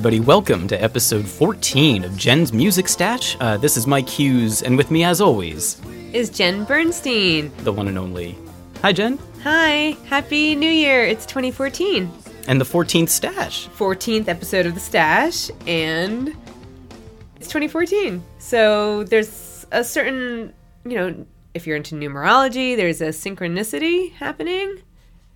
everybody, welcome to episode 14 of Jen's Music Stash. Uh, this is Mike Hughes, and with me, as always, is Jen Bernstein. the one and only. Hi, Jen. Hi, Happy New Year. It's 2014. And the 14th Stash. 14th episode of The Stash, and it's 2014. So there's a certain, you know, if you're into numerology, there's a synchronicity happening.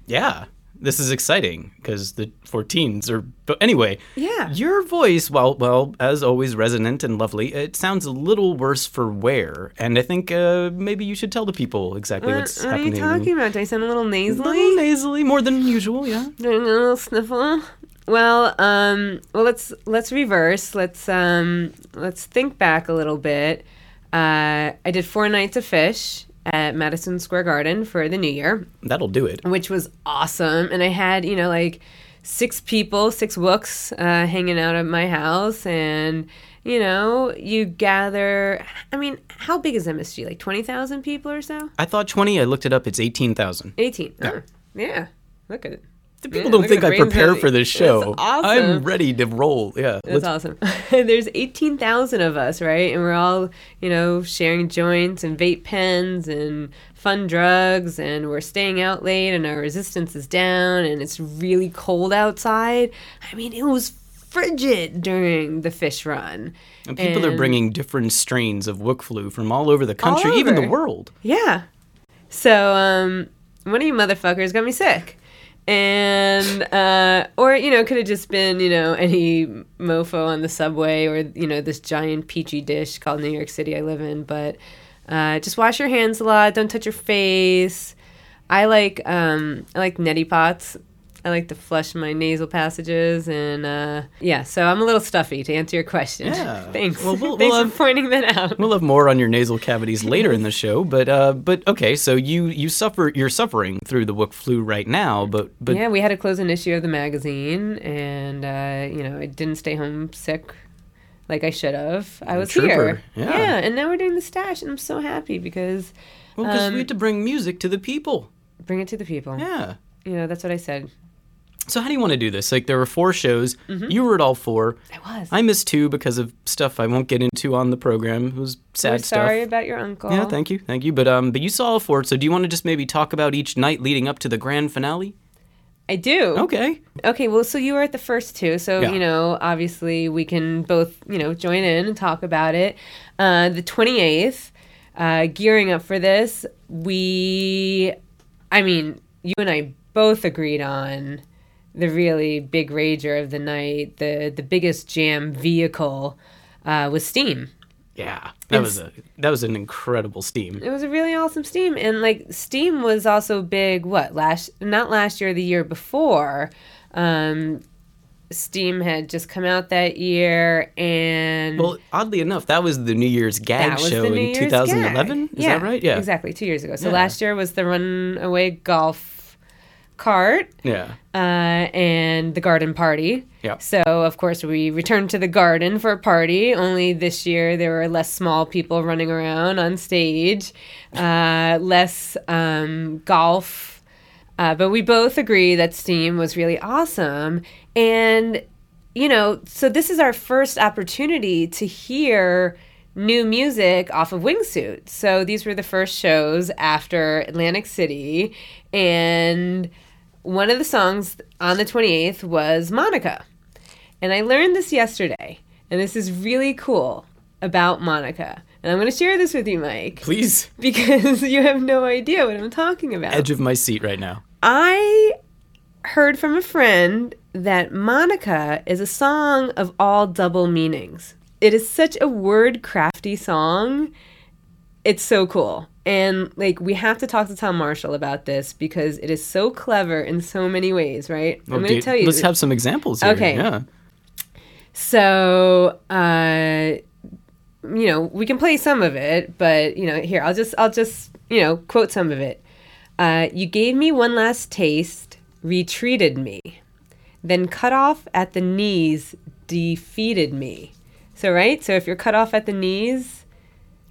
Yeah, this is exciting because the 14s are. But anyway, Yeah. your voice, well, well, as always, resonant and lovely. It sounds a little worse for wear, and I think uh, maybe you should tell the people exactly What, what's what are you talking about? Do I sound a little nasally A little nasally, more than usual. Yeah. A little sniffle. Well, um, well, let's let's reverse. Let's um, let's think back a little bit. Uh, I did four nights of Phish at Madison Square Garden for the New Year, That'll do it. which was awesome. And I had you know like six people, six wooks uh, hanging out at my house, and you know you gather. I mean, how big is MSG? Like twenty thousand people or so? I thought 20. I looked it up. It's 18,000. Eighteen. Yeah. yeah. Look at it. The people Yeah, don't think I prepare for this show. awesome. I'm ready to roll. Yeah. That's awesome. There's 18,000 of us, right? And we're all, you know, sharing joints and vape pens and fun drugs, and we're staying out late, and our resistance is down, and it's really cold outside. I mean, it was frigid during the Phish run. And people are bringing different strains of Wook flu from all over the country, even the world. Yeah. So, um, one of you motherfuckers got me sick. And, uh, or, you know, could have just been, you know, any mofo on the subway or, you know, this giant peachy dish called New York City I live in. But uh, just wash your hands a lot. Don't touch your face. I like, um, I like neti pots. I like to flush my nasal passages. And, uh, yeah, so I'm a little stuffy to answer your question. Yeah. Thanks. Well, we'll- Thanks we'll for have- pointing that out. We'll have more on your nasal cavities later in the show, but uh, but okay. So you you suffer you're suffering through the Wook flu right now, but but yeah, we had to close an issue of the magazine, and uh, you know, I didn't stay home sick like I should have. I was here, yeah. and now we're doing the stash, and I'm so happy because well, because um, we had to bring music to the people. bring it to the people. Yeah. You know, that's what I said. So how do you want to do this? Like there were four shows. Mm-hmm. You were at all four. I was. I missed two because of stuff I won't get into on the program. It was sad We're stuff. sorry about your uncle. Yeah, thank you, thank you. But um, but you saw all four. So do you want to just maybe talk about each night leading up to the grand finale? I do. Okay. Okay, well, so you were at the first two, so Yeah. you know, obviously we can both, you know, join in and talk about it. Uh, the twenty eighth, uh, gearing up for this, we, I mean, you and I both agreed on the really big rager of the night, the the biggest jam vehicle uh, was Steam. Yeah, that was a that was an incredible steam. It was a really awesome Steam, and like Steam was also big. What last? Not last year, the year before. Um, Steam had just come out that year, and Well, oddly enough, that was the New Year's gag show in Year's 2011. gag. Is yeah, that right? Yeah. exactly. Two years ago. So Yeah. last year was the Runaway Golf Cart Yeah. uh, and the Garden Party. Yeah. So of course we returned to the garden for a party. Only this year there were less small people running around on stage, uh, less um, golf. Uh, but we both agree that Steam was really awesome, and you know, so this is our first opportunity to hear new music off of Wingsuit. So these were the first shows after Atlantic City, and one of the songs on the 28th was Monica. And I learned this yesterday, and this is really cool about Monica. And I'm going to share this with you, Mike, Please, because you have no idea what I'm talking about. edge of my seat right now. I heard from a friend that Monica is a song of all double meanings. It is such a word crafty song. It's so cool. And like we have to talk to Tom Marshall about this because it is so clever in so many ways, right? I'm going to tell you. Let's have some examples here. Okay. Yeah. So, uh, you know, we can play some of it, but you know, here I'll just I'll just you know quote some of it. Uh, you gave me one last taste, retreated me, then cut off at the knees, defeated me. So right, so if you're cut off at the knees,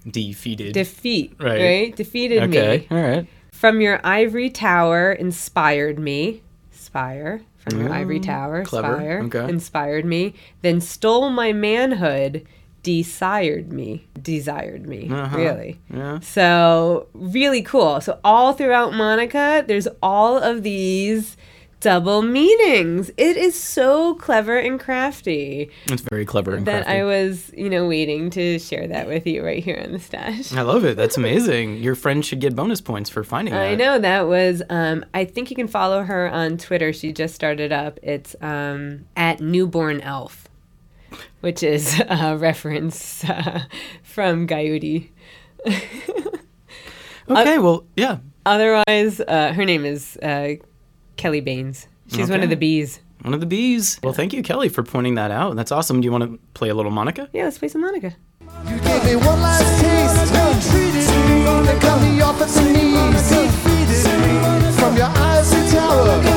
Defeated. Defeat. Right. Right. Defeated okay. me. All right. From your ivory tower inspired me. Spire. From your ivory tower. Mm, clever. Spire. Okay. Inspired me. Then stole my manhood. Desired me. Desired me. Uh-huh. Really. Yeah. So really cool. So all throughout Monica, there's all of these double meanings. It is so clever and crafty It's very clever and that crafty. I was, you know, waiting to share that with you right here on the stash. I love it. That's amazing. Your friend should get bonus points for finding that. I know that was. Um, I think you can follow her on Twitter. She just started up. It's um, at Newborn Elf, which is a reference uh, from Guyute. Okay. well, yeah. Otherwise, uh, her name is uh, Kelly Baines. She's one of the bees. One of the bees. Well, thank you, Kelly, for pointing that out. That's awesome. Do you want to play a little Monica? Yeah, let's play some Monica. You gave me one last taste. Treated and cut me off at the knees. From your ivory tower.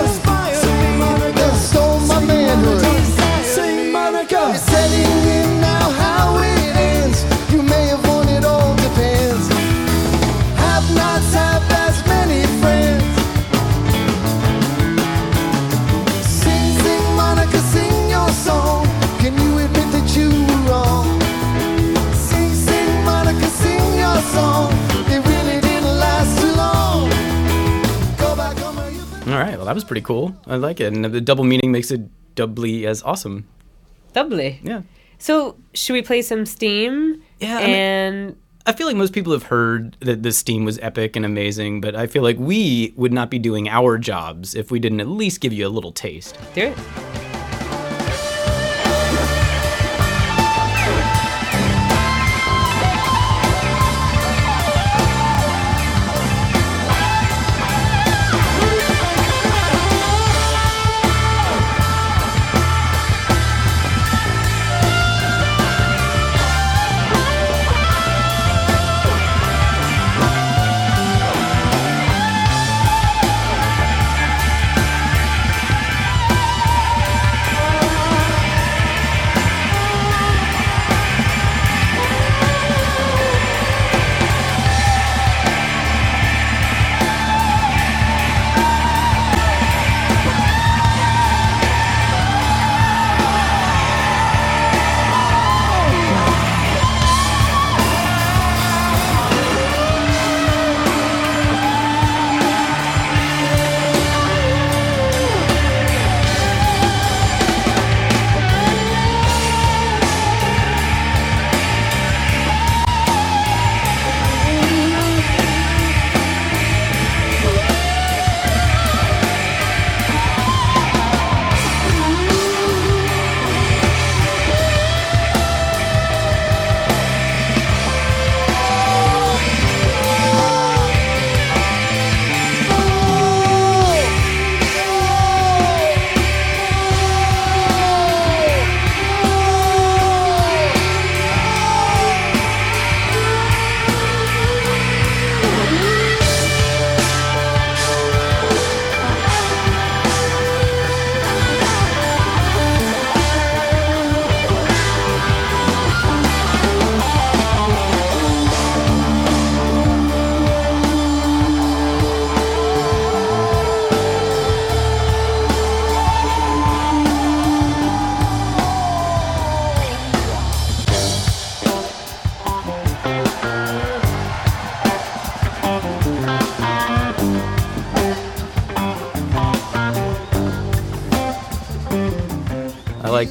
That was pretty cool. I like it. And the double meaning makes it doubly as awesome. Doubly. Yeah. So, should we play some Steam? Yeah, I mean- And I feel like most people have heard that this Steam was epic and amazing, but I feel like we would not be doing our jobs if we didn't at least give you a little taste. do it.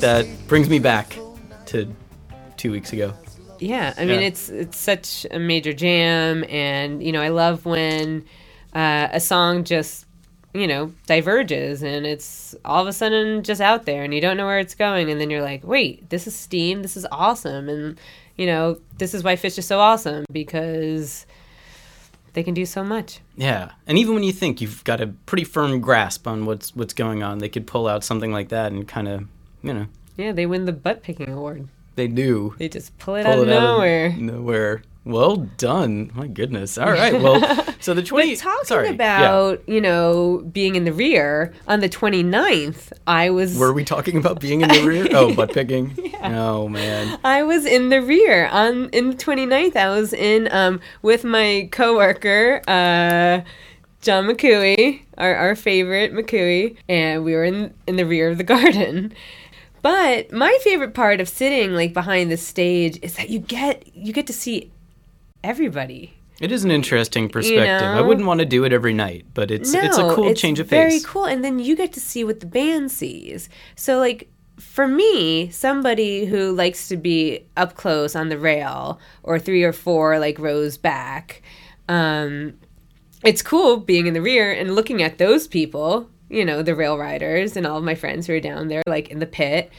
That. Brings me back to two weeks ago. Yeah, I mean Yeah. it's it's such a major jam, and you know I love when uh, a song just you know diverges and it's all of a sudden just out there, and you don't know where it's going, and then you're like, wait, this is Steam, this is awesome, and you know this is why Phish is so awesome because they can do so much. Yeah, and even when you think you've got a pretty firm grasp on what's what's going on, they could pull out something like that and kind of, you know, Yeah, they win the butt picking award. they do They just pull it pull out of it out nowhere. of nowhere. Well done. My goodness. All right. Well, so the 20 But talking sorry, yeah. about, you know, being in the rear, on the 29th, I was Were we talking about being in the rear? Oh, butt picking. Oh man. I was in the rear on in the 29th. I was in um with my coworker uh John McCooey, our, our favorite McCooey, and we were in in the rear of the garden. But my favorite part of sitting like behind the stage is that you get you get to see everybody. It is an interesting perspective. I know? wouldn't want to do it every night, but it's it's a cool it's change of face. It's Very cool, and then you get to see what the band sees. So, like for me, somebody who likes to be up close on the rail or three or four like rows back, um, it's cool being in the rear and looking at those people. You know, the rail riders and all of my friends who are down there, like in the pit.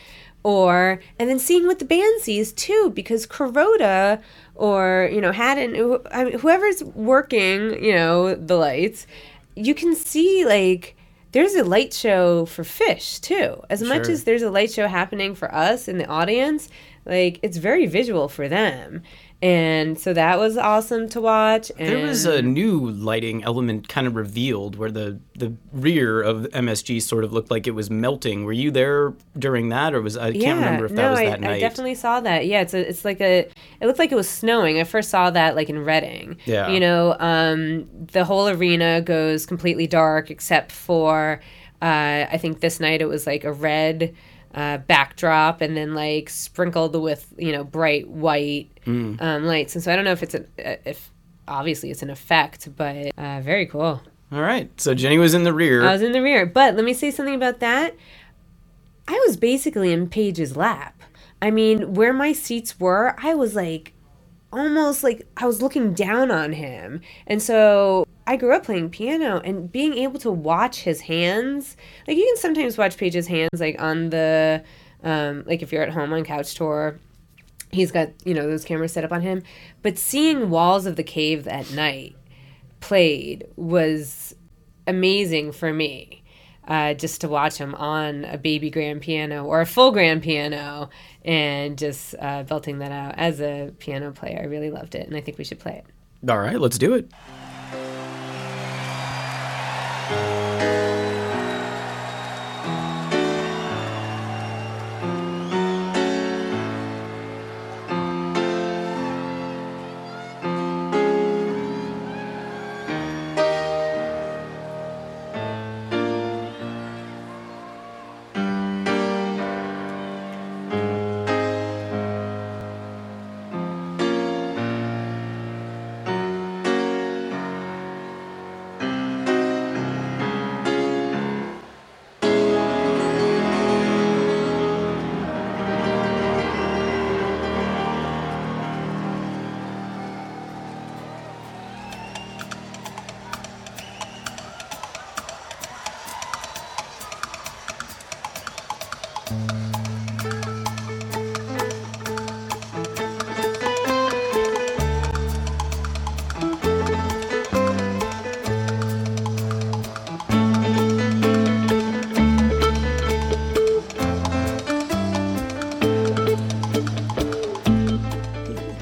Or and then seeing what the band sees too, because Kuroda or you know Haddon, who- I mean, whoever's working, you know, the lights, you can see like there's a light show for Phish too. As much as there's a light show happening for us in the audience, like it's very visual for them. And so that was awesome to watch. And There was a new lighting element kind of revealed where the, the rear of MSG sort of looked like it was melting. Were you there during that, or was I can't remember if that no, was I, that night? I definitely saw that. Yeah, it's a, it's like a. It looked like it was snowing. I first saw that like in Reading. Yeah. You know, um, the whole arena goes completely dark except for, uh, I think this night it was like a red. Uh, backdrop and then like sprinkled with you know bright white Mm. um, lights and so I don't know if it's a if obviously it's an effect but uh, very cool. All right, so Jenny was in the rear. I was in the rear. But let me say something about that. I was basically in Page's lap. I mean, where my seats were, I was like almost like I was looking down on him. And so I grew up playing piano and being able to watch his hands. Like you can sometimes watch Page's hands like on the um like if you're at home on couch tour he's got you know those cameras set up on him but seeing walls of the cave at night played was amazing for me uh, just to watch him on a baby grand piano or a full grand piano and just uh, belting that out as a piano player i really loved it and i think we should play it All right, let's do it. Thank you.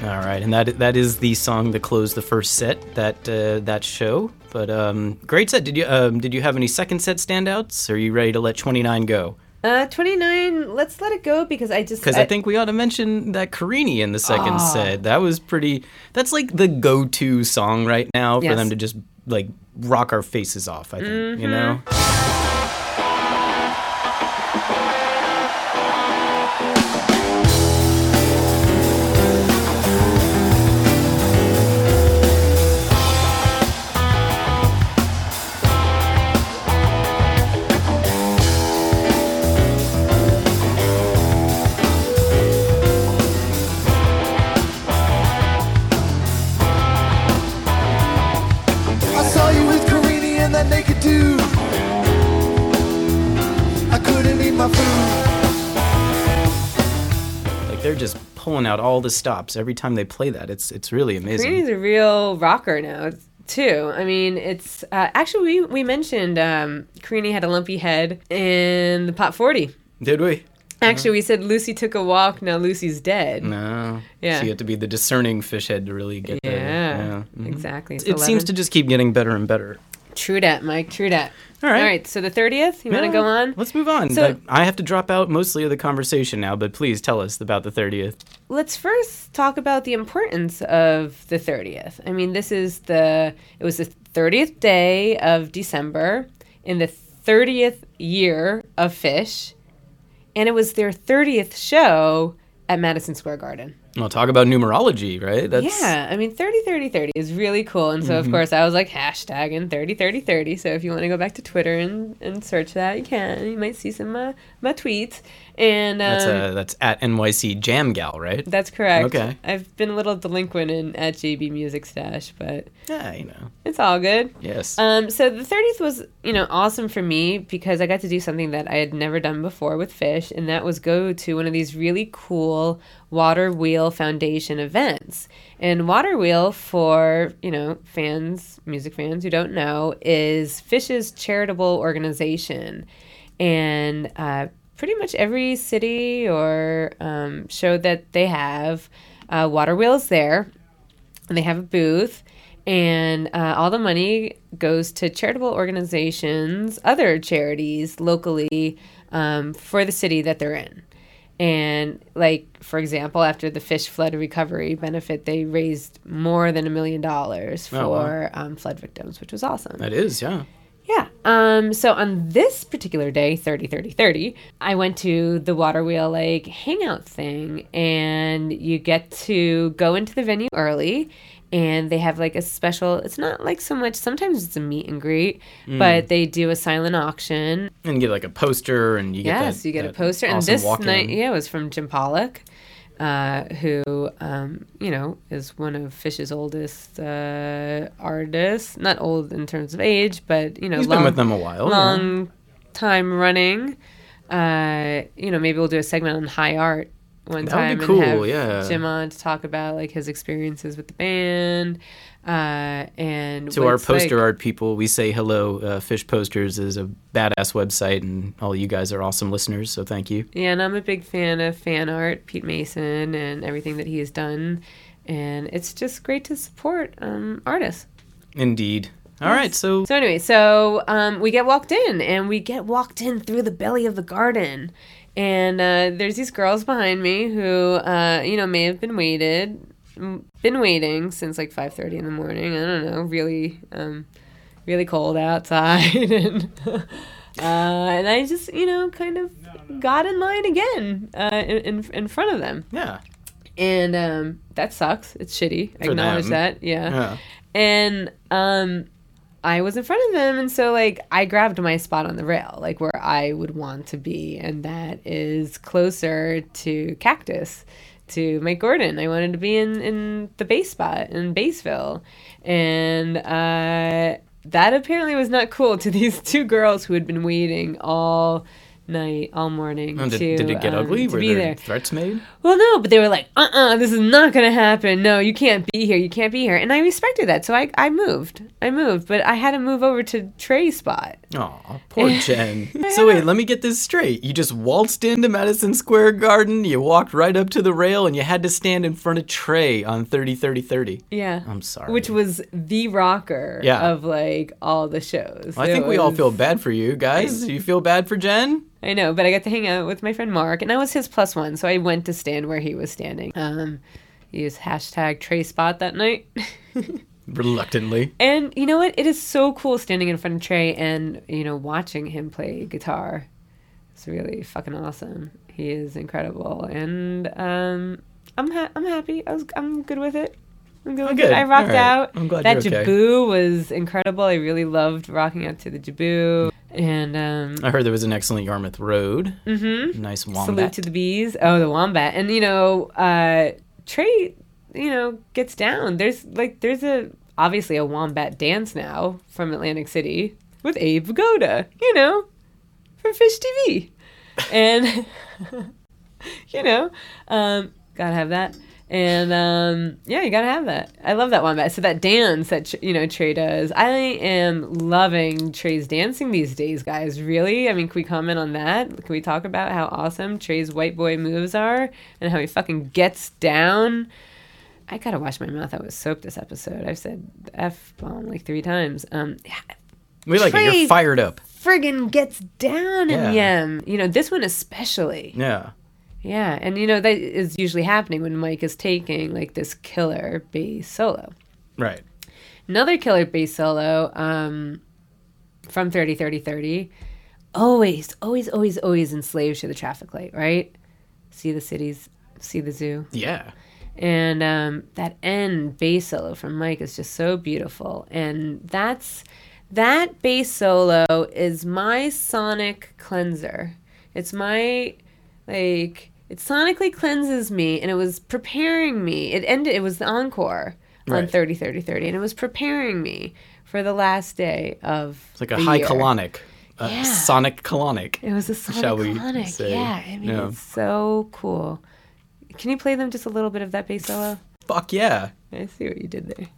All right, and that that is the song that closed the first set that uh, that show. But um, great set. Did you um, did you have any second set standouts? Or are you ready to let twenty nine go? uh 29 let's let it go because i just Because I, think we ought to mention that Carini in the second set. That was pretty. That's like the go to song right now for Yes. them to just like rock our faces off. I think you know. Pulling out all the stops every time they play that. It's it's really amazing. Carini's a real rocker now too. I mean, it's uh, actually we we mentioned um, Karini had a lumpy head in the Pop 40. Did we? Actually, we said Lucy took a walk. Now Lucy's dead. No. Yeah. So you have to be the discerning Phish head to really get Yeah, there. mhm. exactly. It seems to just keep getting better and better. True dat, Mike. True dat. All right. All right. So the thirtieth. You want to go on? Let's move on. So- I, have to drop out mostly of the conversation now, but please tell us about the 30th. Let's first talk about the importance of the thirtieth. I mean, this is the. It was the thirtieth day of December in the thirtieth year of Phish, and it was their thirtieth show at Madison Square Garden. Well, talk about numerology, right? That's Yeah, I mean, 30 30 30 is really cool. And so, Mm-hmm. of course, I was like hashtagging 30 30 30. So, if you want to go back to Twitter and, and search that, you can. You might see some uh, my tweets. And um, That's uh, that's at NYC Jam Gal, right? that's correct. Okay. I've been a little delinquent in at JB Music Stash, but Yeah, you know. it's all good. Yes. Um, so the 30th was, you know, awesome for me because I got to do something that I had never done before with Phish, and that was go to one of these really cool Water Wheel Foundation events. And Water Wheel, for you know fans, music fans who don't know, is Phish's charitable organization, and uh, pretty much every city or um, show that they have, uh, Water Wheel is there. And they have a booth and uh, all the money goes to charitable organizations other charities locally um, for the city that they're in and like for example after the Phish flood recovery benefit they raised more than a million dollars for Oh, wow. um, flood victims which was awesome that is, yeah. yeah. Um, so on this particular day, 30 30 30, I went to the water wheel like hangout thing and you get to go into the venue early and they have like a special it's not like so much sometimes it's a meet and greet, Mm. but they do a silent auction. And you get like a poster and you get Yes, that- you get a poster. and this walk-in. night yeah, it was from Jim Pollock. Uh, who um, you know is one of Phish's oldest uh, artists? Not old in terms of age, but you know, He's long, been with them a while. yeah. long time running. Uh, you know, maybe we'll do a segment on high art one That would time be cool, and have yeah. Jim on to talk about like his experiences with the band. Uh, and To our poster like- art people, we say hello. Uh, Phish Posters is a badass website, and all you guys are awesome listeners, so thank you. Yeah, and I'm a big fan of fan art, Pete Mason, and everything that he has done. And it's just great to support um, artists. Indeed. All right, so So anyway, so um, we get walked in, and we get walked in through the belly of the garden, and uh, there's these girls behind me who, uh, you know, may have been waited, been waiting since like 5:30 in the morning. I don't know, really, um, really cold outside, and uh, and I just, you know, kind of got in line again uh, in, in in front of them, yeah. and um, that sucks. It's shitty. I acknowledge them. that. Yeah Yeah. and um I was in front of them and so like I grabbed my spot on the rail like where I would want to be and that is closer to Cactus to Mike Gordon. I wanted to be in in the base spot in Baseville and uh that apparently was not cool to these two girls who had been waiting all night, all morning Oh, did, to did it get um, ugly? Were be there there. threats made? Well, no, but they were like, uh uh this is not going to happen. No, you can't be here. You can't be here. And I respected that. So I, I moved. I moved, but I had to move over to Trey's spot. Aw, poor Jen. so wait, let me get this straight. You just waltzed into Madison Square Garden, you walked right up to the rail, and you had to stand in front of Trey on 30 30 30. Yeah. I'm sorry. Which was the rocker Yeah. of like all the shows. I It think we all feel bad for you guys. Do you feel bad for Jen? I know, but I got to hang out with my friend Mark, and I was his plus one, so I went to stand where he was standing. Um, he used hashtag Trey spot that night. Reluctantly. And you know what? It is so cool standing in front of Trey and you know watching him play guitar. It's really fucking awesome. He is incredible, and um, I'm ha- I'm happy. I was I'm good with it. I'm good. Oh, with good. I rocked right. out. I'm glad that you're okay. Jibboo was incredible. I really loved rocking out to the Jibboo, and um, I heard there was an excellent Yarmouth Road. mhm. Nice salute wombat. to the bees. Oh, the wombat, and you know uh, Trey, you know gets down. There's like there's a obviously a wombat dance now from Atlantic City with Abe Vigoda, you know, from Phish TV, and you know, um, gotta have that. And um, yeah, you gotta have that. I love that one. So that dance that you know Trey does, I am loving Trey's dancing these days, guys. Really? I mean, can we comment on that? Can we talk about how awesome Trey's white boy moves are and how he fucking gets down? I gotta wash my mouth. I was soaked this episode. I've said f bomb like three times. Um, yeah, We like it. You're fired up. friggin' gets down in Yeah. Yem. You know this one especially. Yeah. Yeah, and you know that is usually happening when Mike is taking like this killer bass solo. Right. Another killer bass solo um, from 30 30 30. Always, always, always, always enslaved to the traffic light, right? See the cities, see the zoo. Yeah. And um, that end bass solo from Mike is just so beautiful. And that's that bass solo is my sonic cleanser. It's my like it sonically cleanses me and it was preparing me. It ended it was the encore on Right. 30 30 30 and it was preparing me for the last day of It's like a high year. colonic. A Yeah. sonic colonic. It was a sonic Shall we colonic. say? Yeah, I mean Yeah. it's so cool. Can you play them just a little bit of that bass solo? Fuck yeah. I see what you did there.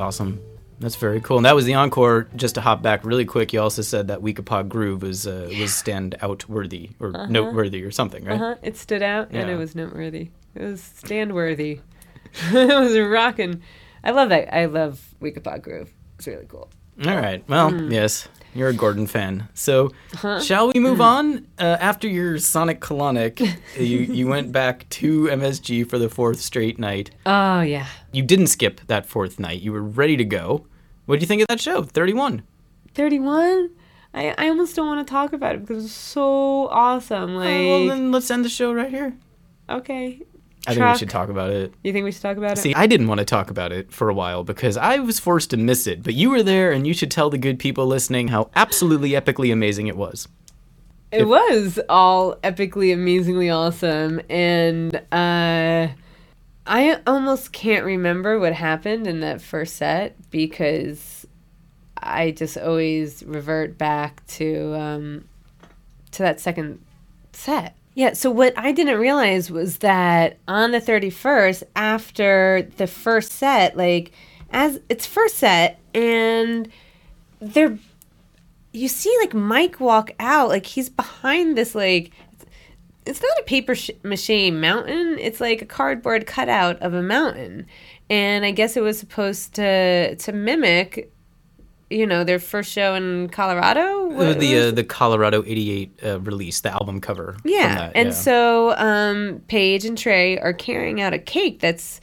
Awesome. That's very cool. And that was the encore. Just to hop back really quick, you also said that Weekapaug Groove was uh, was stand out worthy or noteworthy or something, right? Uh-huh. It stood out and it was noteworthy. It was stand worthy. it was rocking. I love that. I love Weekapaug Groove. It's really cool. All right. Well, Hmm. yes, you're a Gordon fan. So, Uh-huh. shall we move on? Uh, after your Sonic Colonic, you you went back to MSG for the fourth straight night. Oh yeah. You didn't skip that fourth night. You were ready to go. What do you think of that show? Thirty-one. 31? I, I almost don't want to talk about it because it was so awesome. Like, Oh, well, then let's end the show right here. okay. I think we should talk about it. You think we should talk about it? See, I didn't want to talk about it for a while because I was forced to miss it, but you were there and you should tell the good people listening how absolutely epically amazing it was. It was all epically, amazingly awesome, and uh, I almost can't remember what happened in that first set because I just always revert back to um, to that second set. Yeah. So what I didn't realize was that on the thirty first, after the first set, like as it's first set, and they're you see like Mike walk out, like he's behind this like it's not a paper mache mountain. It's like a cardboard cutout of a mountain, and I guess it was supposed to to mimic, you know, their first show in Colorado. What the uh, the Colorado '88 uh, release, the album cover. from yeah, that, and yeah. so um, Page and Trey are carrying out a cake that's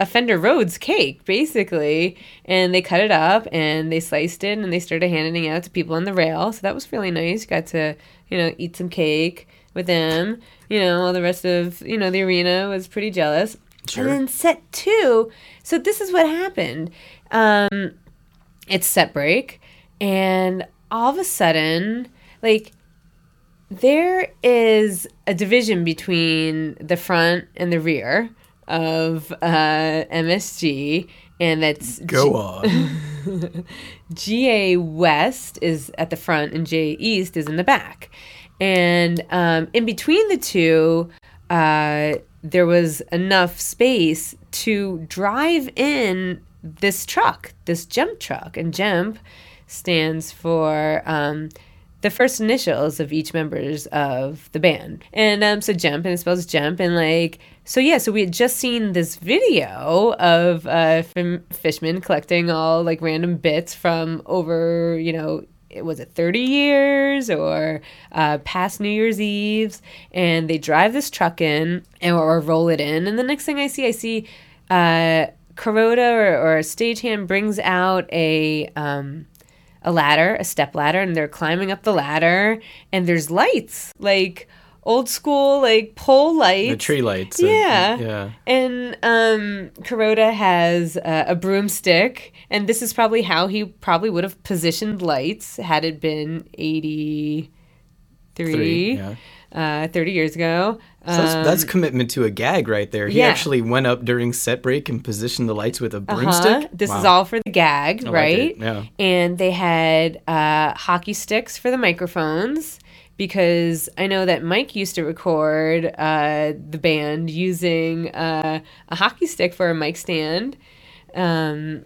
a Fender Rhodes cake, basically, and they cut it up and they sliced it and they started handing it out to people on the rail. So that was really nice. Got to you know eat some cake with them. You know, all the rest of you know the arena was pretty jealous. Sure. And then set two. So this is what happened. Um, it's set break, and all of a sudden, like there is a division between the front and the rear of uh, MSG, and that's go on. GA West is at the front and GA East is in the back. And um, in between the two, uh, there was enough space to drive in this truck, this jump truck. And jump stands for um, the first initials of each members of the band. And um, so jump, and it spells jump. And like, so yeah, so we had just seen this video of uh, Fishman collecting all like random bits from over, you know, was it 30 years or uh, past New Year's Eves, and they drive this truck in and, or roll it in, and the next thing I see, I see uh, Kuroda or, or a stagehand brings out a um, a ladder, a step ladder, and they're climbing up the ladder, and there's lights like old school like pole lights The tree lights. yeah. yeah. And um, Kuroda has uh, a broomstick, and this is probably how he probably would have positioned lights had it been 83, Three, yeah. uh, 30 years ago. So that's, Um, that's commitment to a gag right there. He yeah. actually went up during set break and positioned the lights with a uh-huh. broomstick. This is all for the gag, I right? it, yeah. And they had uh, hockey sticks for the microphones because I know that Mike used to record uh, the band using uh, a hockey stick for a mic stand um,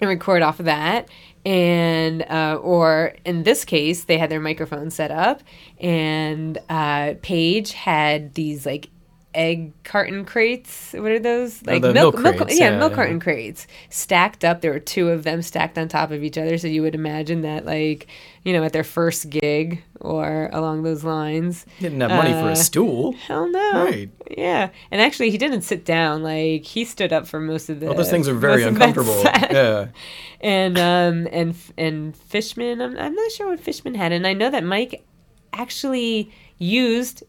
and record off of that. And, uh, or in this case, they had their microphone set up, and uh, Page had these like egg carton crates. What are those? Like the milk crates, yeah, yeah, milk carton crates stacked up. There were two of them stacked on top of each other. So you would imagine that, like, you know, at their first gig or along those lines. Didn't have money for Uh, a stool. Hell no. Right. Yeah. And actually, he didn't sit down. Like, he stood up for most of the. All those things are very most of that uncomfortable. Yeah. And um and and Fishman, I'm I'm not sure what Fishman had, and I know that Mike actually used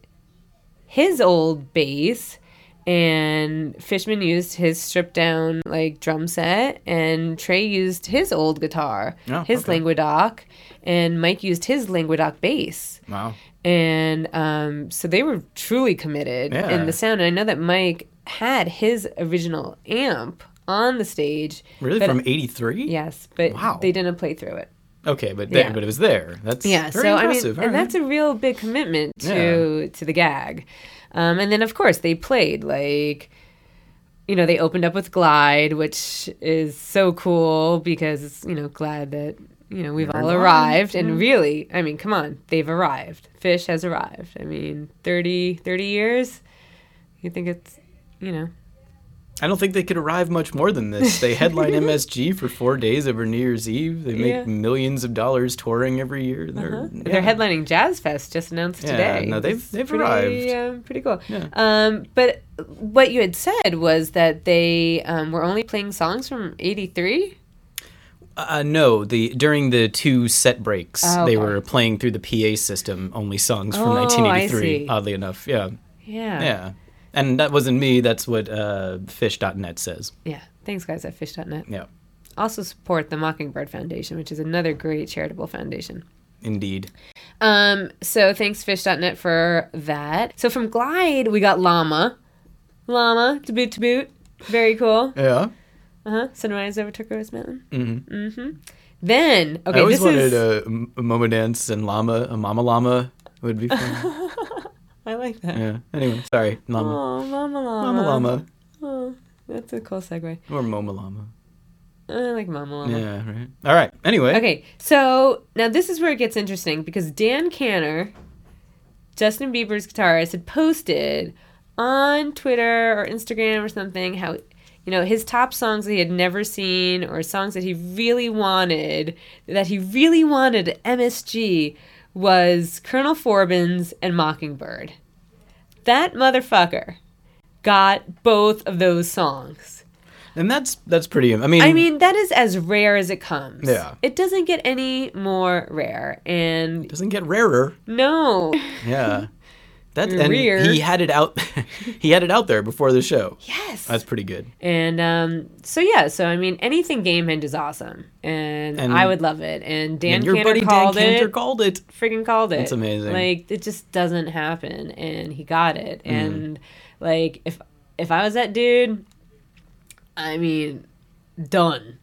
his old bass and Fishman used his stripped down like drum set and Trey used his old guitar, Oh, his okay. Languedoc, and Mike used his Languedoc bass. Wow. And um, so they were truly committed Yeah. in the sound. And I know that Mike had his original amp on the stage. Really? From 83? Yes, but Wow. they didn't play through it. Okay, but there, Yeah. but it was there. That's Yeah, so I mean, impressive. and that's a real big commitment to to the gag. Um, and then of course they played like, you know, they opened up with Glide, which is so cool because it's you know glad that you know we've all arrived, arrived. And really, I mean, come on, they've arrived. Phish has arrived. I mean, 30, 30 years. You think it's, you know, I don't think they could arrive much more than this. They headline MSG for four days over New Year's Eve. They make Yeah. millions of dollars touring every year. They're, yeah. They're headlining Jazz Fest just announced Yeah, today. no, they've- It's they've pretty, arrived. Um, pretty cool. Yeah. Um, but what you had said was that they um, were only playing songs from '83. Uh, no, the during the two set breaks, Oh, they okay. were playing through the PA system only songs from Oh, I 1983. see. Oddly enough, yeah, Yeah. yeah, and that wasn't me. That's what uh, Phish.net says. Yeah. Thanks, guys at Phish.net. Yeah, Also support the Mockingbird Foundation, which is another great charitable foundation. indeed. Um, so thanks Phish.net for that. So from Glide, we got Llama. Llama, to boot to boot. Very cool. Yeah, Uh huh. Sunrise over Turquoise Mountain. mm-hmm. Mm-hmm. Then, okay, I always this wanted is. a, a Momo dance and llama, a mama llama would be fun. I like that. yeah. Anyway, sorry, llama, Oh, Mama Llama. mama llama, Oh, that's a cool segue. or Moma llama. I like Mama Llama. Yeah, right. All right. Anyway, Okay, so now this is where it gets interesting because Dan Kanter, Justin Bieber's guitarist, had posted on Twitter or Instagram or something how, you know, his top songs that he had never seen or songs that he really wanted, that he really wanted MSG was Colonel Forbin's and Mockingbird. That motherfucker got both of those songs. and that's that's pretty. I mean, I mean, that is as rare as it comes. Yeah. It doesn't get any more rare. And doesn't get rarer. no. Yeah. That and he had it out. he had it out there before the show. Yes. That's pretty good. and um, so, yeah, so I mean, anything Gamehenge is awesome. And, And- I would love it. And Dan and your Kanter buddy Dan called Kanter it. called it. friggin' called it. It's amazing. Like, it just doesn't happen. And he got it. Mm. And, like, if if I was that dude, I mean, done.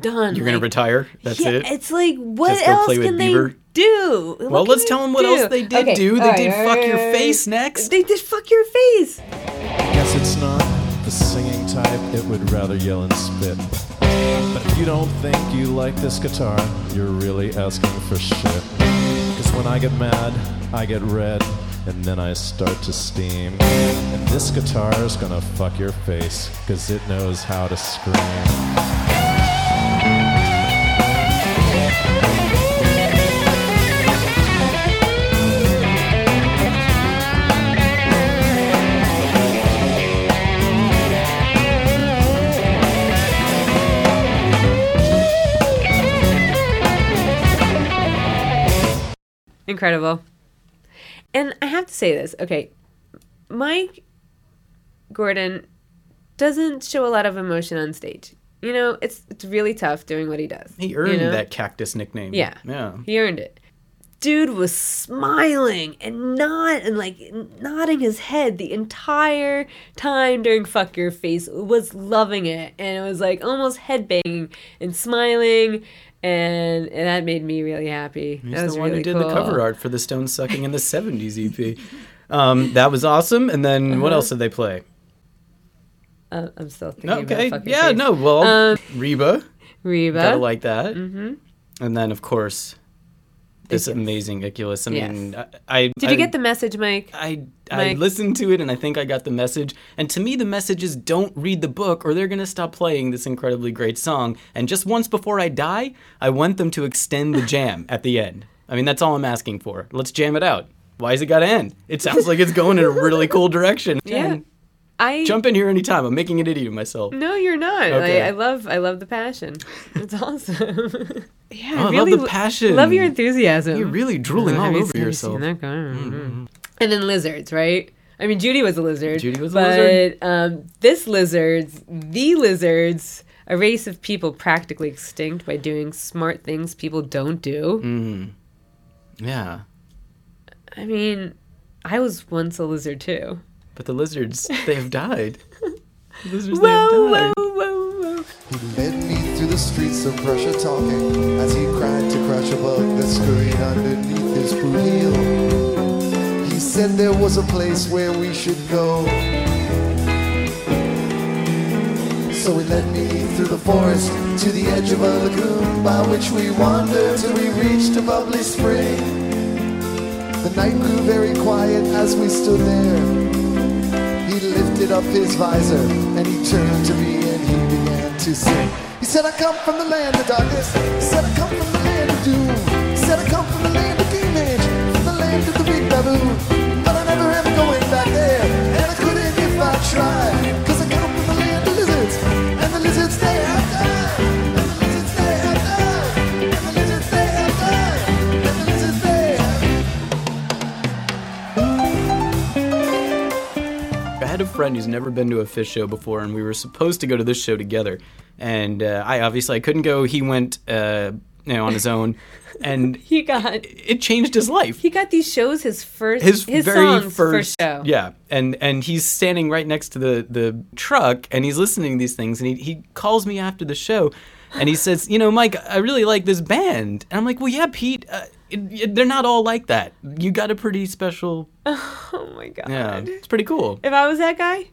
Done. You're gonna retire. That's yeah, it. It's like what Just else play with can they do? What Well, let's tell them what do? else they did Okay, do. They all right, did all fuck right, your face next. They did fuck your face. I guess it's not the singing type, it would rather yell and spit. But if you don't think you like this guitar, you're really asking for shit. Cause when I get mad, I get red, and then I start to steam. And this guitar is gonna fuck your face, cause it knows how to scream. Incredible. And I have to say this, okay, Mike Gordon doesn't show a lot of emotion on stage. You know, it's it's really tough doing what he does. He you earned know? that cactus nickname. Yeah. Yeah. He earned it. Dude was smiling and nod and like nodding his head the entire time during Fuck Your Face. Was loving it. And it was like almost headbanging and smiling and, and that made me really happy. He's that was the one really who did cool. the cover art for the Stone Sucking in the 70s EP. Um, that was awesome. And then what Uh-huh. else did they play? Uh, I'm still thinking Okay. Yeah, Face. no. Well, Um, Reba. Reba. Gotta like that. Mm-hmm. And then, of course, this amazing Icculus. I Yes. mean, I, I Did you get the message, Mike? I I listened to it and I think I got the message. And to me, the message is don't read the book or they're gonna stop playing this incredibly great song. And just once before I die, I want them to extend the jam at the end. I mean, that's all I'm asking for. Let's jam it out. Why is it gotta end? It sounds like it's going in a really cool direction. Yeah. And I Jump in here anytime. I'm making an idiot of myself. No, you're not. Okay. I, I love I love the passion. It's awesome. yeah, Oh, I love the passion. Love your enthusiasm. You're really drooling Oh, all have you- over have you seen yourself. that guy? And then lizards, right? I mean, Judy was a lizard. Judy was a but, lizard. um, this lizards, the lizards, a race of people practically extinct by doing smart things people don't do. Mm. Yeah. I mean, I was once a lizard too. But the lizards, they have died. The lizards, Whoa, they have whoa, died. whoa, whoa. He led me through the streets of Prussia talking as he cried to crush a bug that scurried underneath his boot heel. He said there was a place where we should go. So he led me through the forest to the edge of a lagoon by which we wandered till we reached a bubbly spring. The night grew very quiet as we stood there. He lifted up his visor and he turned to me and he began to sing. He said, I come from the land of darkness. He said, I come from A friend who's never been to a Phish show before, and we were supposed to go to this show together. And uh, I obviously I couldn't go. He went, uh, you know, on his own, and He got it changed his life. he got these shows his first His, his very songs first, show. yeah, and and he's standing right next to the the truck, and he's listening to these things, and he he calls me after the show, and he says, you know, Mike, I really like this band, and I'm like, well, yeah, Pete, uh, it, they're not all like that. You got a pretty special, Oh my god. yeah, it's pretty cool. If I was that guy,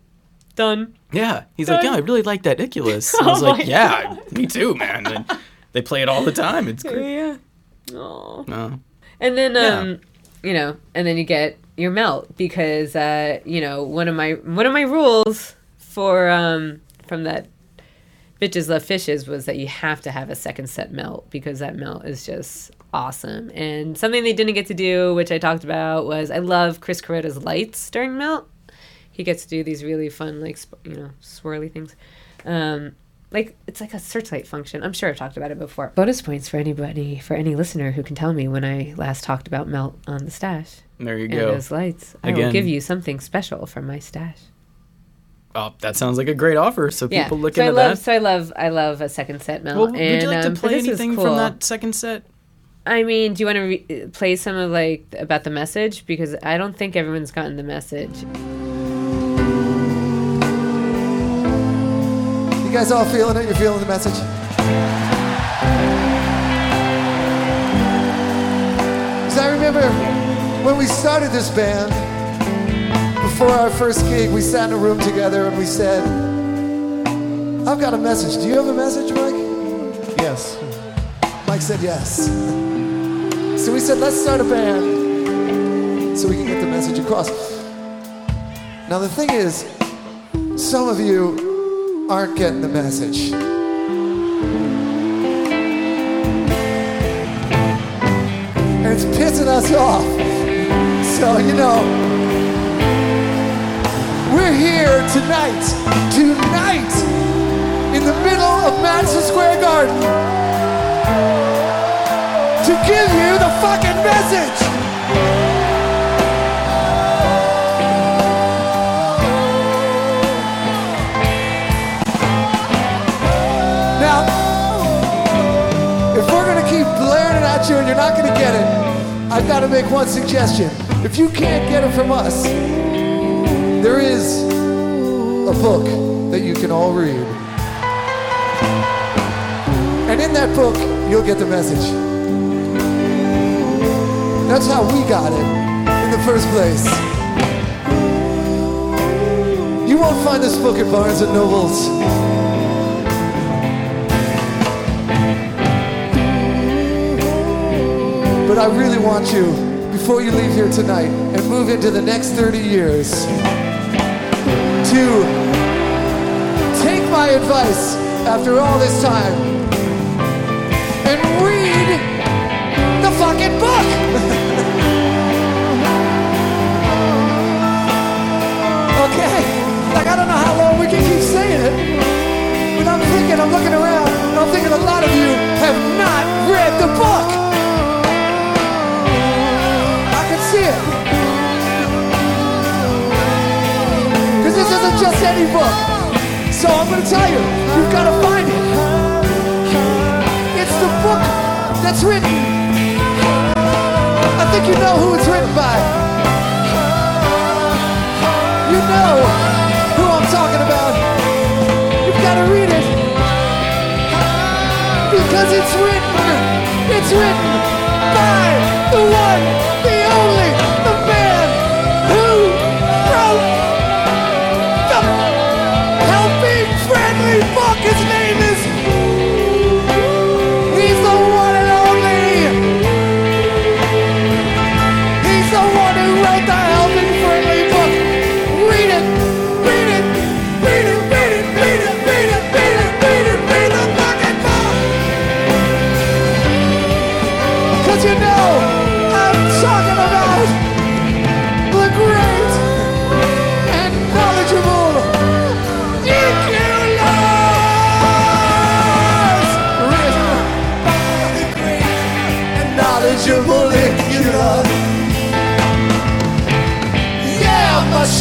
done. Yeah, he's like, yeah, I really like that Icculus. And I was Oh like, yeah, me too, man. And they play it all the time. It's great. Yeah. Oh. No. And then Yeah. um, you know, and then you get your melt because uh, you know, one of my one of my rules for um from that bitches love fishes was that you have to have a second set melt because that melt is just awesome. And something they didn't get to do, which I talked about, was I love Chris Kuroda's lights during melt. He gets to do these really fun, like sp- you know, swirly things. Um, like it's like a searchlight function. I'm sure I've talked about it before. Bonus points for anybody, for any listener who can tell me when I last talked about melt on the stash There you and go. those lights. Again. I will give you something special from my stash. Oh, that sounds like a great offer. So Yeah. people look so I into love, that. so I love, I love a second set melt. Well, would and, you like um, to play anything cool. from that second set? I mean, do you want to re- play some of like about the message because I don't think everyone's gotten the message. You guys all feeling it? You're feeling the message? Because I remember when we started this band, before our first gig, we sat in a room together and we said, I've got a message. Do you have a message, Mike? Yes. Mike said yes. So we said, let's start a band so we can get the message across. Now, the thing is, some of you aren't getting the message. And it's pissing us off. So, you know, we're here tonight, tonight, in the middle of Madison Square Garden to give you the fucking message. Now, if we're gonna keep blaring it at you and you're not gonna get it, I've got to make one suggestion. If you can't get it from us, there is a book that you can all read. And in that book, you'll get the message. That's how we got it in the first place. You won't find this book at Barnes and Nobles. But I really want you, before you leave here tonight and move into the next 30 years, to take my advice after all this time and read the fucking book. okay? Like, I don't know how long we can keep saying it, but I'm thinking, I'm looking around, and I'm thinking a lot of you have not read the book. I can see it. Because this isn't just any book. So I'm going to tell you, you've got to find it. It's the book that's written. I think you know who it's written by. Know who I'm talking about. You've got to read it. Because it's written. It's written by the one,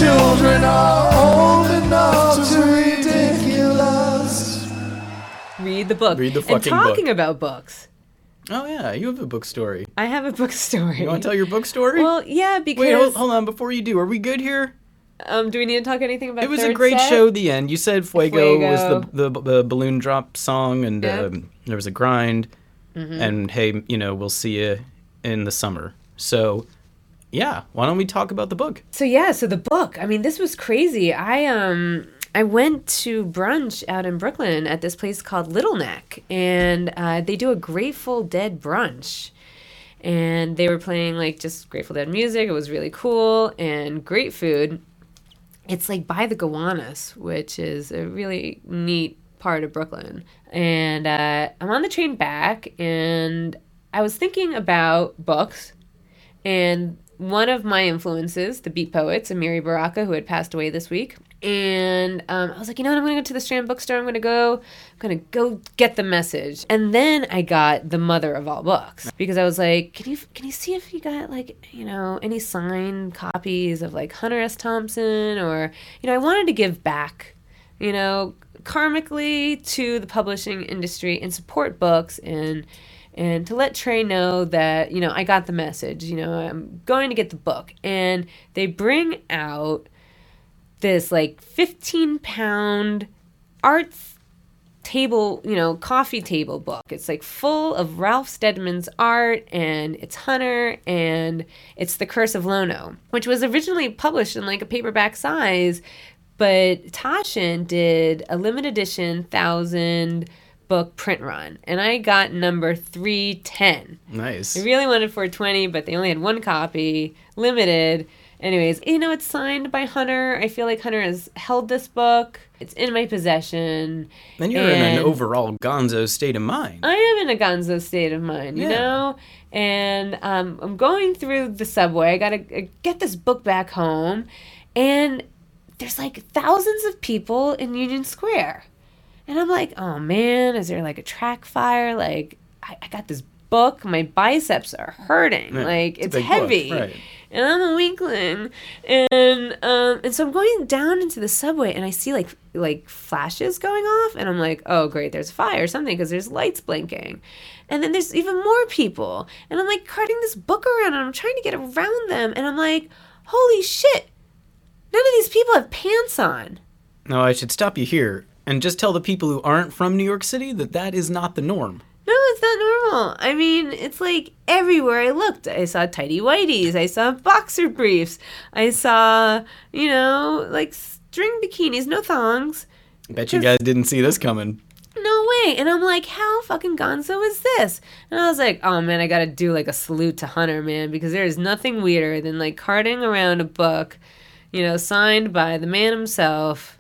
children are old enough to ridiculous. Read the book. Read the fucking and talking book. about books. Oh yeah, you have a book story. I have a book story. You want to tell your book story? Well, yeah, because Wait, hold, hold on. Before you do, are we good here? um, do we need to talk anything about? It was a great set? show. at The end. You said Fuego, was the, the the balloon drop song, and Yeah. um, there was a grind. Mm-hmm. And hey, you know, we'll see you in the summer. So, yeah, why don't we talk about the book? So yeah, so the book. I mean, this was crazy. I um I went to brunch out in Brooklyn at this place called Little Neck, and uh, they do a Grateful Dead brunch. And they were playing like just Grateful Dead music. It was really cool and great food. It's like by the Gowanus, which is a really neat part of Brooklyn. And uh, I'm on the train back, and I was thinking about books and one of my influences, the Beat Poets, Amiri Baraka, who had passed away this week. And um, I was like, you know what? I'm going to go to the Strand Bookstore. I'm going to go, I'm going to go get the message. And then I got the mother of all books because I was like, can you can you see if you got like you know any signed copies of like Hunter S. Thompson or you know I wanted to give back, you know, karmically to the publishing industry and support books and and to let Trey know that you know I got the message. You know I'm going to get the book, and they bring out this like 15 pound art table, you know, coffee table book. It's like full of Ralph Steadman's art and it's Hunter and it's The Curse of Lono, which was originally published in like a paperback size, but Taschen did a limited edition thousand book print run and I got number 310. Nice. I really wanted 420, but they only had one copy, limited. Anyways, you know, it's signed by Hunter. I feel like Hunter has held this book. It's in my possession. And you're in an overall gonzo state of mind. I am in a gonzo state of mind, you Yeah. know? And um, I'm going through the subway. I got to get this book back home. And there's like thousands of people in Union Square. And I'm like, oh man, is there like a track fire? Like, I, I got this book, my biceps are hurting. Like it's it's, book, heavy. right. And I'm a weakling. And um and so I'm going down into the subway and I see like like flashes going off and I'm like, "Oh, great, there's a fire or something because there's lights blinking." And then there's even more people. And I'm like carting this book around and I'm trying to get around them and I'm like, "Holy shit. None of these people have pants on." No, I should stop you here and just tell the people who aren't from New York City that that is not the norm. No, it's not normal. I mean, it's like everywhere I looked. I saw tidy whities. I saw boxer briefs. I saw, you know, like string bikinis, no thongs. Bet you guys didn't see this coming. No way. And I'm like, how fucking gonzo is this? And I was like, oh man, I gotta do like a salute to Hunter, man, because there is nothing weirder than like carting around a book, you know, signed by the man himself,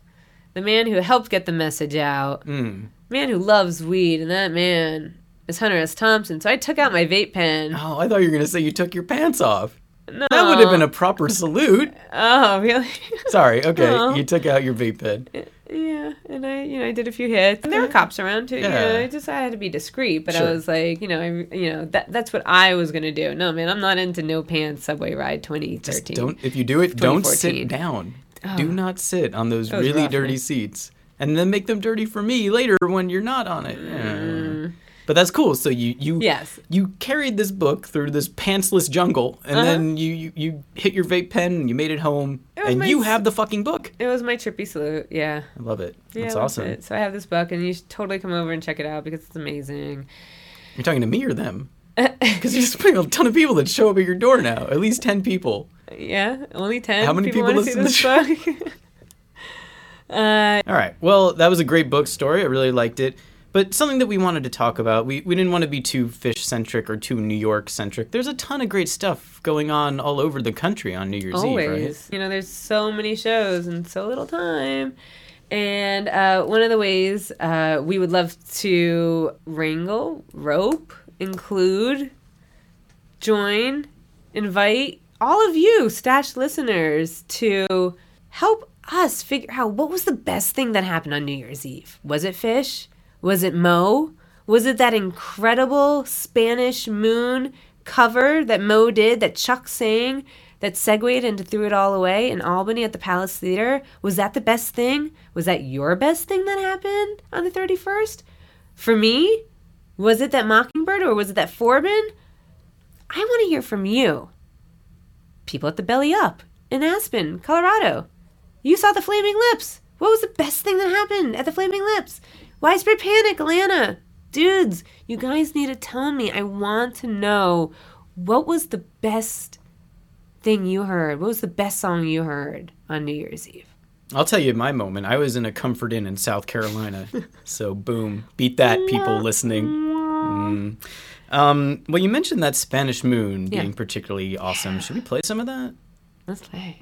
the man who helped get the message out, Mm. man who loves weed, and that man is Hunter S. Thompson. So I took out my vape pen. Oh, I thought you were going to say you took your pants off. No. That would have been a proper salute. Oh, really? Sorry, okay. Oh. You took out your vape pen. yeah, and I, you know, I did a few hits. And there were cops around too. You Yeah. know, I just I had to be discreet, but Sure. I was like, you know, I, you know, that that's what I was gonna do. No, man, I'm not into no pants subway ride 2013. Just don't if you do it, don't sit down. Do not sit on those really rough, dirty man. seats. And then make them dirty for me later when you're not on it. Mm. But that's cool. So you you Yes. you carried this book through this pantsless jungle and Uh-huh. then you, you you hit your vape pen and you made it home It and my you have the fucking book. It was my trippy salute. Yeah. I love it. Yeah, That's awesome. it. So I have this book, and you should totally come over and check it out because it's amazing. You're talking to me or them? Because you're just there's a ton of people that show up at your door now. At least ten people. Yeah, only ten. How many people wanna listen to this book? uh, All right. Well, that was a great book story. I really liked it. But something that we wanted to talk about, we, we didn't want to be too Phish centric or too New York centric. There's a ton of great stuff going on all over the country on New Year's always. Eve, right? You know, there's so many shows and so little time. And uh, one of the ways uh, we would love to wrangle, rope, include, join, invite all of you, Stash listeners, to help us figure out what was the best thing that happened on New Year's Eve. Was it Phish? Was it Mo? Was it that incredible Spanish moon cover that Mo did, that Chuck sang, that segued into Threw It All Away in Albany at the Palace Theater? Was that the best thing? Was that your best thing that happened on the 31st? For me, was it that Mockingbird or was it that Forbin? I want to hear from you. People at the Belly Up in Aspen, Colorado. You saw the Flaming Lips. What was the best thing that happened at the Flaming Lips? Widespread Panic, Atlanta. Dudes, you guys need to tell me. I want to know what was the best thing you heard? What was the best song you heard on New Year's Eve? I'll tell you my moment. I was in a Comfort Inn in South Carolina. so, boom. Beat that, people listening. Mm. Um, well, you mentioned that Spanish moon Yeah. being particularly awesome. Should we play some of that? Let's play.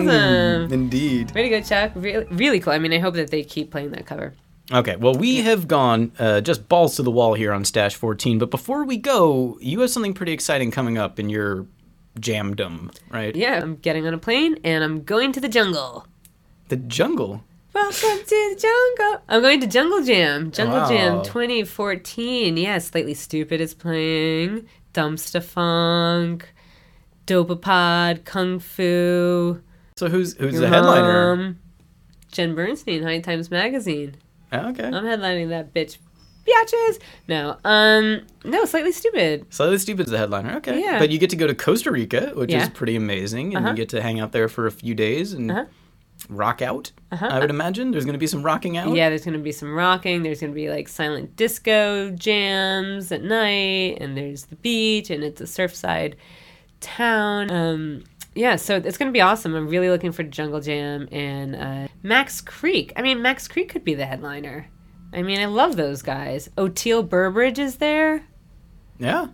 Mm, awesome. Indeed. Way to go, Chuck. Really, really cool. I mean, I hope that they keep playing that cover. Okay, well, we have gone uh, just balls to the wall here on Stash 14, but before we go, you have something pretty exciting coming up in your jamdom, right? Yeah, I'm getting on a plane and I'm going to the jungle. The jungle. Welcome to the jungle. I'm going to Jungle Jam. Jungle Wow. Jam 2014. Yeah, Slightly Stoopid is playing. Dumpstaphunk. Dopapod. Kung Fu. So who's who's the headliner? Um, Jen Bernstein, High Times Magazine. Okay. I'm headlining that bitch. Biatches. No. Um. No. Slightly Stoopid. Slightly Stoopid's the headliner. Okay. Yeah. But you get to go to Costa Rica, which Yeah. is pretty amazing, and Uh-huh. you get to hang out there for a few days and Uh-huh. rock out. I would imagine there's going to be some rocking out. Yeah. There's gonna be some rocking. There's gonna be like silent disco jams at night, and there's the beach, and it's a surfside town. Um. Yeah, so it's gonna be awesome. I'm really looking for Jungle Jam and uh, Max Creek. I mean, Max Creek could be the headliner. I mean, I love those guys. Oteil Burbridge is there. Yeah.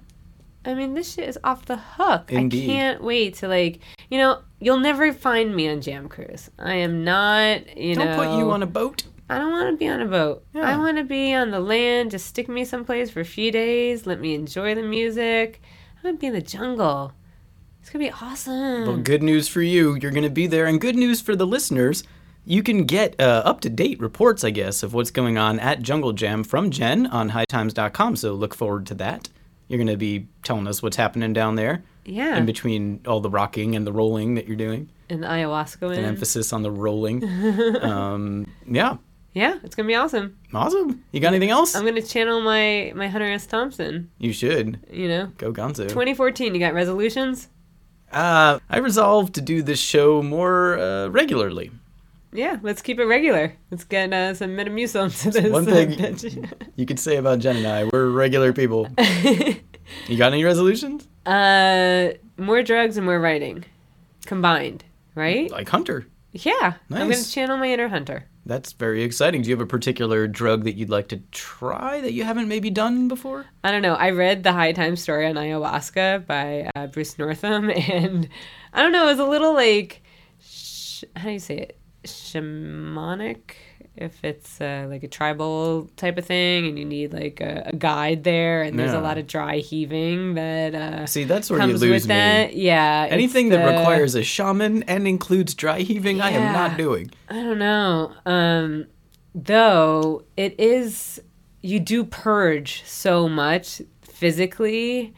I mean, this shit is off the hook. Indeed. I can't wait to like, you know, you'll never find me on Jam Cruise. I am not, you know Don't know. put you on a boat. I don't want to be on a boat. Yeah. I want to be on the land. Just stick me someplace for a few days. Let me enjoy the music. I want to be in the jungle. It's gonna be awesome. Well, good news for you. You're going to be there. And good news for the listeners. You can get uh, up to date reports, I guess, of what's going on at Jungle Jam from Jen on hightimes.com. So look forward to that. You're going to be telling us what's happening down there yeah. in between all the rocking and the rolling that you're doing. and the ayahuasca An emphasis on the rolling. um, yeah. Yeah, it's gonna be awesome. Awesome. You got anything else? I'm gonna channel my my Hunter S. Thompson. You should. You know, Go Gonzo. 2014. You got resolutions? Uh, I resolved to do this show more uh, regularly. Yeah, let's keep it regular. Let's get uh, some Metamucil to this. one thing- You could say about Jen and I, we're regular people. you got any resolutions? uh, more drugs and more writing combined, right? Like Hunter. Yeah, I'm gonna channel my inner hunter. That's very exciting. Do you have a particular drug that you'd like to try that you haven't maybe done before? I don't know. I read the High Time story on ayahuasca by uh, Bruce Northam, and I don't know. It was a little like, sh- how do you say it? Shamanic. If it's uh, like a tribal type of thing, and you need like a, a guide there, and there's Yeah. a lot of dry heaving that uh, See, that's where you lose with me. that. Yeah, Anything that the- requires a shaman and includes dry heaving, I am not doing. I don't know. Um, though it is, you do purge so much physically.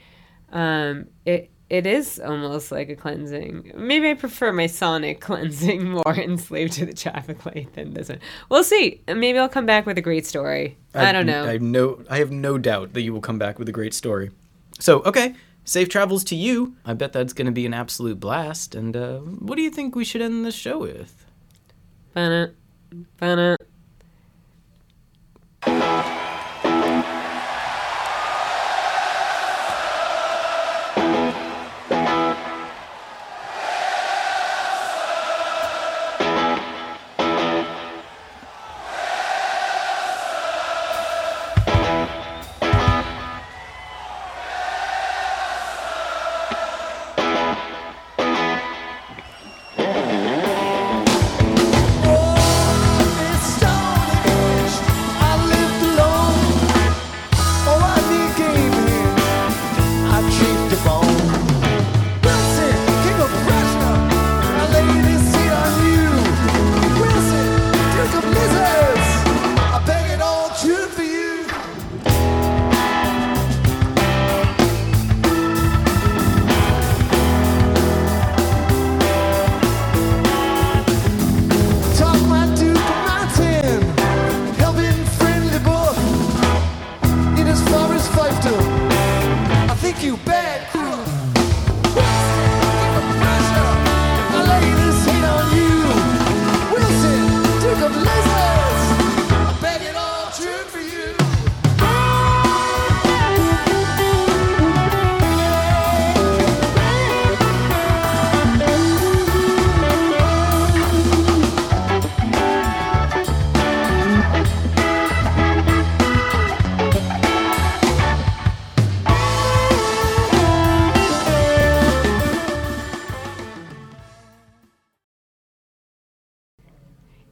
Um, it it is almost like a cleansing. Maybe I prefer my sonic cleansing more enslaved to the traffic light than this one. We'll see. Maybe I'll come back with a great story. I, don't know. I have no, I have no doubt that you will come back with a great story. So, okay, safe travels to you. I bet that's going to be an absolute blast. And uh, what do you think we should end the show with? Ba-na, ba-na.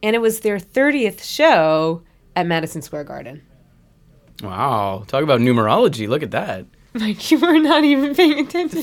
And it was their 30th show at Madison Square Garden. Wow, talk about numerology. Look at that. Like, you were not even paying attention.